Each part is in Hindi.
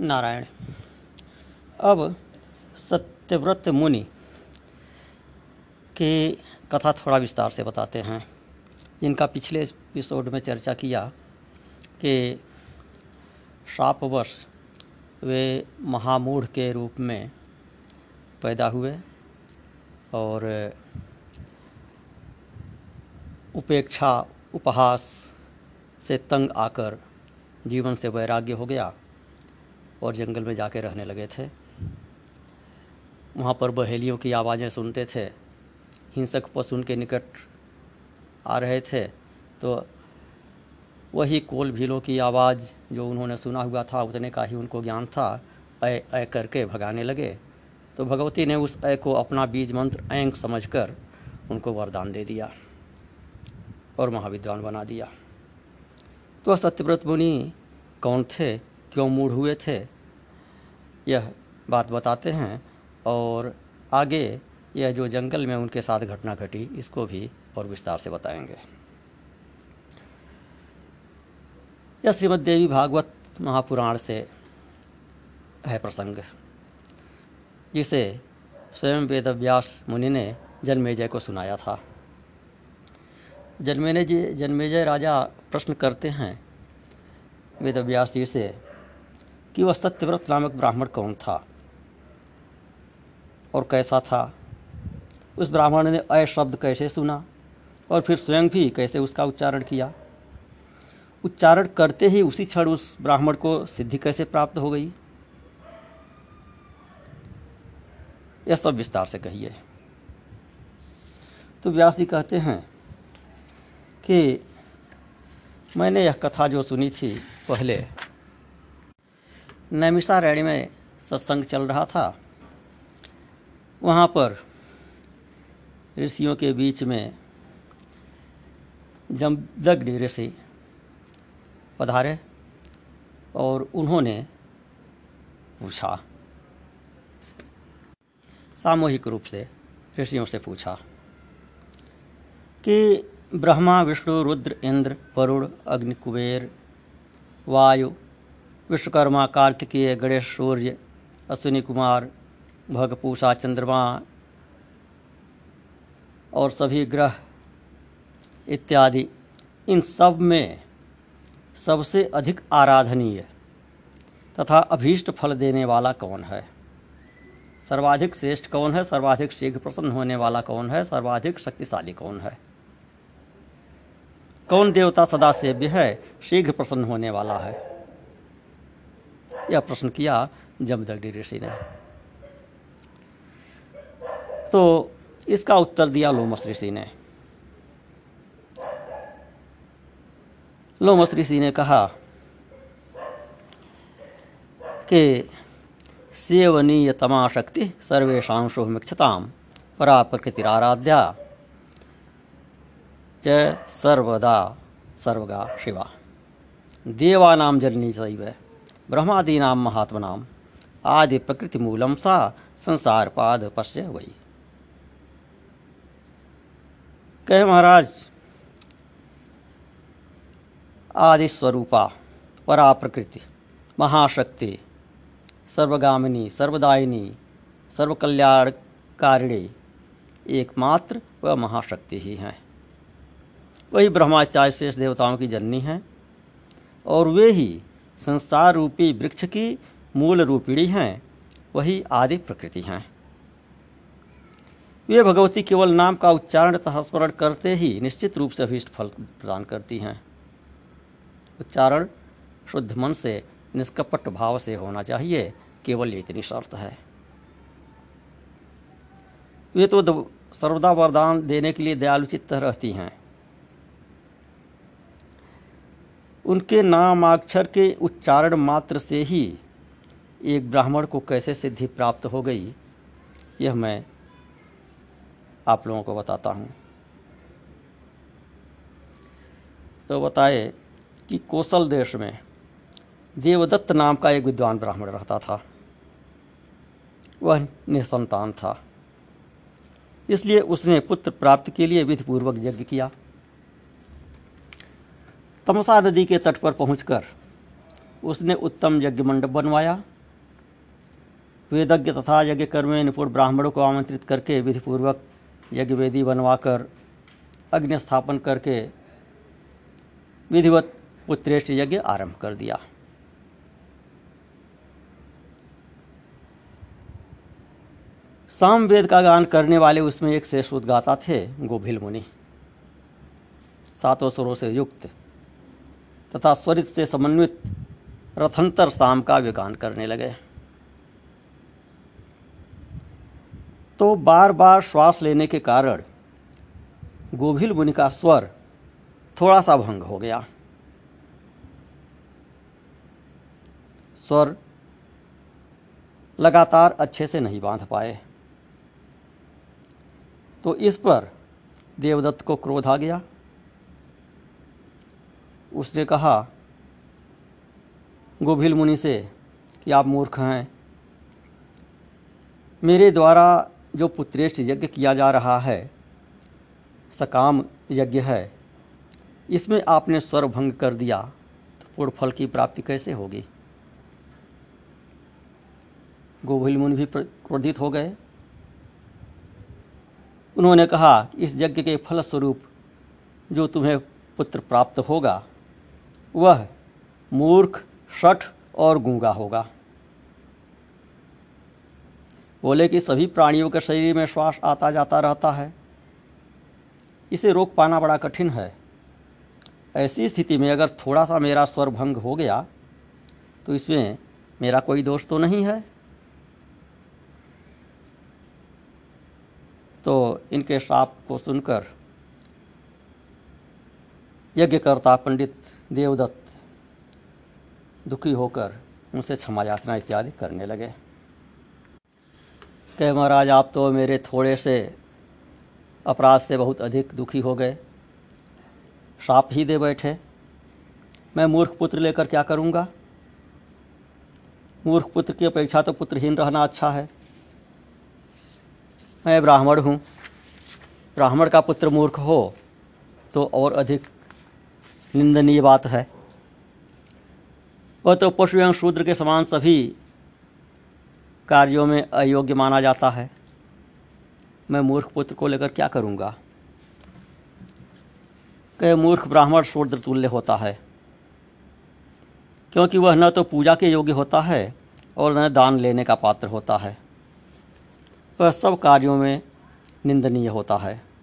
नारायण। अब सत्यव्रत मुनि की कथा थोड़ा विस्तार से बताते हैं। जिनका पिछले एपिसोड में चर्चा किया कि शापवश वे महामूढ़ के रूप में पैदा हुए और उपेक्षा, उपहास से तंग आकर जीवन से वैराग्य हो गया। और जंगल में जाके रहने लगे थे। वहाँ पर बहेलियों की आवाज़ें सुनते थे। हिंसक पशु उनके निकट आ रहे थे। तो वही कोल भीलों की आवाज़ जो उन्होंने सुना हुआ था, उतने का ही उनको ज्ञान था। ऐ ऐ करके भगाने लगे। तो भगवती ने उस ऐ को अपना बीज मंत्र ऐंक समझकर उनको वरदान दे दिया और महाविद्वान बना दिया। तो सत्यव्रत मुनि कौन थे? क्यों मूढ़ हुए थे? यह बात बताते हैं और आगे यह जो जंगल में उनके साथ घटना घटी, इसको भी और विस्तार से बताएँगे। यह श्रीमद देवी भागवत महापुराण से है प्रसंग, जिसे स्वयं वेदव्यास मुनि ने जन्मेजय को सुनाया था। जन्मेजय जन्मेजय राजा प्रश्न करते हैं, वेदव्यास जी से कि वह सत्यव्रत नामक ब्राह्मण कौन था और कैसा था? उस ब्राह्मण ने अय शब्द कैसे सुना और फिर स्वयं भी कैसे उसका उच्चारण किया? उच्चारण करते ही उसी क्षण उस ब्राह्मण को सिद्धि कैसे प्राप्त हो गई? यह सब विस्तार से कहिए। तो व्यास जी कहते हैं कि मैंने यह कथा जो सुनी थी पहले नैमिषा रैणी में सत्संग चल रहा था। वहाँ पर ऋषियों के बीच में जमदग्नि ऋषि पधारे और उन्होंने पूछा। सामूहिक रूप से ऋषियों से पूछा कि ब्रह्मा, विष्णु, रुद्र, इंद्र, वरुण, अग्नि, कुबेर, वायु विश्वकर्मा, कार्तिकीय, गणेश, सूर्य, अश्विनी कुमार, भगपूषा, चंद्रमा और सभी ग्रह इत्यादि। इन सब में सबसे अधिक आराधनीय तथा अभीष्ट फल देने वाला कौन है? सर्वाधिक श्रेष्ठ कौन है? सर्वाधिक शीघ्र प्रसन्न होने वाला कौन है? सर्वाधिक शक्तिशाली कौन है? कौन देवता सदा सेव्य है? शीघ्र प्रसन्न होने वाला है। यह प्रश्न किया जमदग्नि ऋषि ने। तो इसका उत्तर दिया लोमस ऋषि ने। लोमस ऋषि ने कहा कि सेवनीय तमा शक्ति सर्वेशा शुभमिक्षताम परा प्रकृतिराराध्या च सर्वदा सर्वगा शिवा। देवानां जननी चैव ब्रह्मादीनां महात्मनां आदि प्रकृति मूलम सा संसार पाद पश्य वही। कहे महाराज, आदि स्वरूपा, परा प्रकृति, महाशक्ति, सर्वगामिनी, सर्वदायिनी, सर्वकल्याणकारिणी, एकमात्र वह महाशक्ति ही हैं। वही ब्रह्माचार्य शेष देवताओं की जननी हैं और वे ही संसार रूपी वृक्ष की मूल रूपिणी हैं, वही आदि प्रकृति हैं। वे भगवती केवल नाम का उच्चारण तथा स्मरण करते ही निश्चित रूप से अभीष्ट फल प्रदान करती हैं। उच्चारण शुद्ध मन से, निष्कपट भाव से होना चाहिए, केवल इतनी शर्त है। वे तो सर्वदा वरदान देने के लिए दयालुचित रहती हैं। उनके नामाक्षर के उच्चारण मात्र से ही एक ब्राह्मण को कैसे सिद्धि प्राप्त हो गई, यह मैं आप लोगों को बताता हूँ। तो बताए कि कौशल देश में देवदत्त नाम का एक विद्वान ब्राह्मण रहता था। वह निसंतान था। इसलिए उसने पुत्र प्राप्ति के लिए विधिपूर्वक यज्ञ किया। तमसा नदी के तट पर पहुंचकर उसने उत्तम यज्ञ मंडप बनवाया। वेदज्ञ तथा यज्ञ कर्म निपुण ब्राह्मणों को आमंत्रित करके विधिपूर्वक यज्ञ वेदी बनवाकर अग्नि स्थापन करके विधिवत उत्तरेष्ट यज्ञ आरंभ कर दिया। साम वेद का गान करने वाले उसमें एक श्रेष्ठ उद्गाता थे, गोभिल मुनि। सातों स्वरों से युक्त तथा स्वरित से समन्वित रथंतर शाम का विगान करने लगे। तो बार बार श्वास लेने के कारण गोभिल मुनि का स्वर थोड़ा सा भंग हो गया। स्वर लगातार अच्छे से नहीं बाँध पाए। तो इस पर देवदत्त को क्रोध आ गया। उसने कहा, गोभिल मुनि से कि आप मूर्ख हैं। मेरे द्वारा जो पुत्रेष्ठ यज्ञ किया जा रहा है, सकाम यज्ञ है, इसमें आपने स्वर भंग कर दिया तो पूर्ण फल की प्राप्ति कैसे होगी? गोभिल मुनि भी क्रोधित हो गए। उन्होंने कहा, इस यज्ञ के फल स्वरूप जो तुम्हें पुत्र प्राप्त होगा वह मूर्ख, शठ और गूँगा होगा। बोले कि सभी प्राणियों के शरीर में श्वास आता जाता रहता है। इसे रोक पाना बड़ा कठिन है। ऐसी स्थिति में अगर थोड़ा सा मेरा स्वर भंग हो गया तो इसमें मेरा कोई दोष तो नहीं है। तो इनके श्राप को सुनकर यज्ञकर्ता पंडित देवदत्त दुखी होकर उनसे क्षमा याचना इत्यादि करने लगे। कह, महाराज, आप तो मेरे थोड़े से अपराध से बहुत अधिक दुखी हो गए। साप ही दे बैठे। मैं मूर्ख पुत्र लेकर क्या करूँगा? मूर्ख पुत्र की अपेक्षा तो पुत्रहीन रहना अच्छा है। मैं ब्राह्मण हूँ। ब्राह्मण का पुत्र मूर्ख हो तो और अधिक निंदनीय बात है। वह तो पशु एवं शूद्र के समान सभी कार्यों में अयोग्य माना जाता है। मैं मूर्ख पुत्र को लेकर क्या करूँगा? कह मूर्ख ब्राह्मण शूद्र तुल्य होता है। क्योंकि वह न तो पूजा के योग्य होता है और न दान लेने का पात्र होता है। वह सब कार्यों में निंदनीय होता है।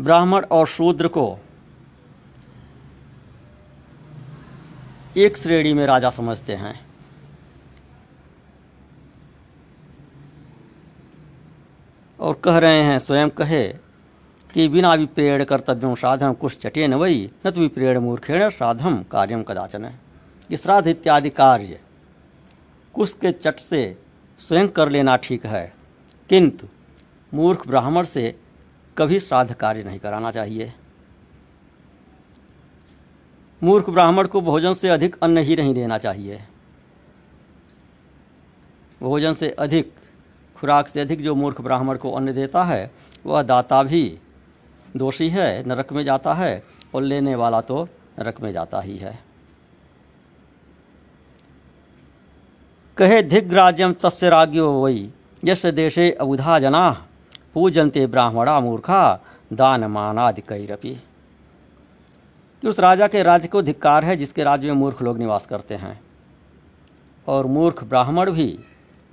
ब्राह्मण और शूद्र को एक श्रेणी में राजा समझते हैं। और कह रहे हैं, स्वयं कहे कि बिना विप्रेण कर्तव्यों साधन कुछ चटे न वही, न तो विप्रेण मूर्खेण साधम कार्यम कदाचन। है ये श्राद्ध इत्यादि कार्य कुश के चट से स्वयं कर लेना ठीक है। किंतु मूर्ख ब्राह्मण से कभी श्राद्ध कार्य नहीं कराना चाहिए। मूर्ख ब्राह्मण को भोजन से अधिक अन्न ही नहीं देना चाहिए। भोजन से अधिक, खुराक से अधिक जो मूर्ख ब्राह्मण को अन्न देता है, वह दाता भी दोषी है, नरक में जाता है, और लेने वाला तो नरक में जाता ही है। कहे धिग्राज्यम तस्य राज्यो वही यश देशे अबुधा जना। पूजनते ब्राह्मणा मूर्खा दान मानादि कैरपी कि उस राजा के राज्य को धिक्कार है, जिसके राज्य में मूर्ख लोग निवास करते हैं। और मूर्ख ब्राह्मण भी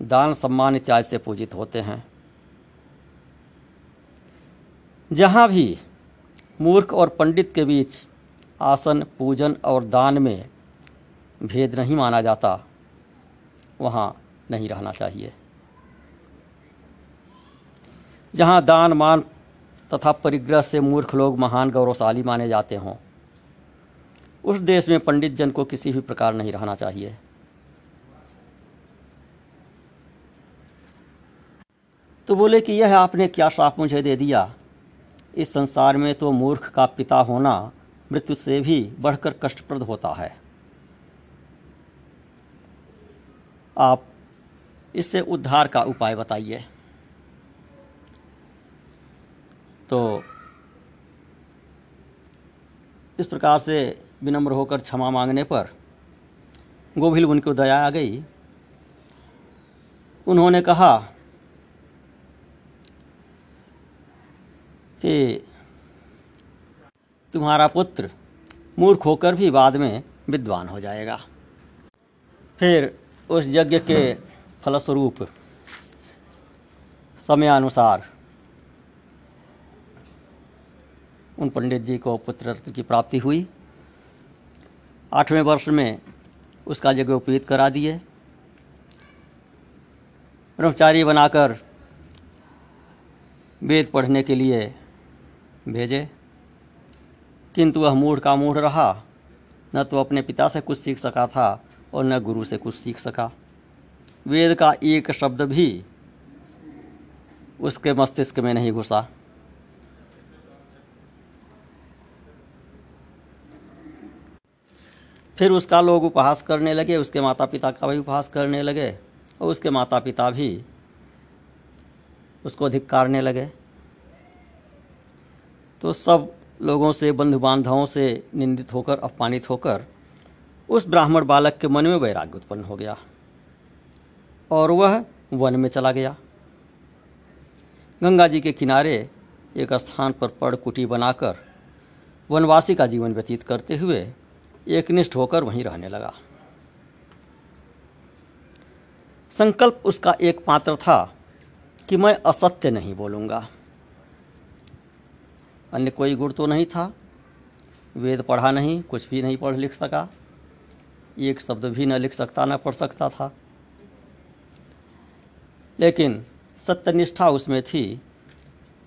दान सम्मान इत्यादि से पूजित होते हैं। जहाँ भी मूर्ख और पंडित के बीच आसन, पूजन और दान में भेद नहीं माना जाता, वहाँ नहीं रहना चाहिए। जहाँ दान, मान तथा परिग्रह से मूर्ख लोग महान गौरवशाली माने जाते हों। उस देश में पंडित जन को किसी भी प्रकार नहीं रहना चाहिए। तो बोले कि यह आपने क्या श्राप मुझे दे दिया? इस संसार में तो मूर्ख का पिता होना मृत्यु से भी बढ़कर कष्टप्रद होता है। आप इससे उद्धार का उपाय बताइए। तो इस प्रकार से विनम्र होकर क्षमा मांगने पर गोभिल उनको दया आ गई। उन्होंने कहा कि तुम्हारा पुत्र मूर्ख होकर भी बाद में विद्वान हो जाएगा। फिर उस यज्ञ के फलस्वरूप समयानुसार उन पंडित जी को पुत्र रत्न की प्राप्ति हुई। आठवें वर्ष में उसका यज्ञोपवीत करा दिए। ब्रह्मचारी बनाकर वेद पढ़ने के लिए भेजे। किंतु वह मूढ़ का मूढ़ रहा। न तो अपने पिता से कुछ सीख सका था और न गुरु से कुछ सीख सका। वेद का एक शब्द भी उसके मस्तिष्क में नहीं घुसा। फिर उसका लोग उपहास करने लगे, उसके माता पिता का भी उपहास करने लगे, और उसके माता पिता भी उसको धिक्कारने लगे। तो सब लोगों से बंधु बांधवों से निंदित होकर, अपमानित होकर, उस ब्राह्मण बालक के मन में वैराग्य उत्पन्न हो गया, और वह वन में चला गया। गंगा जी के किनारे एक स्थान पर पड़ कुटी बनाकर वनवासी का जीवन व्यतीत करते हुए एकनिष्ठ होकर वहीं रहने लगा। संकल्प उसका एक मात्र था कि मैं असत्य नहीं बोलूँगा। अन्य कोई गुण तो नहीं था, वेद पढ़ा नहीं, कुछ भी नहीं पढ़ लिख सका, एक शब्द भी न लिख सकता, न पढ़ सकता था। लेकिन सत्यनिष्ठा उसमें थी,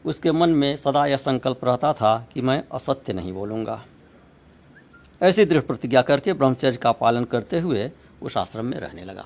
उसके मन में सदा यह संकल्प रहता था कि मैं असत्य नहीं बोलूँगा। ऐसी दृढ़ प्रतिज्ञा करके ब्रह्मचर्य का पालन करते हुए उस आश्रम में रहने लगा।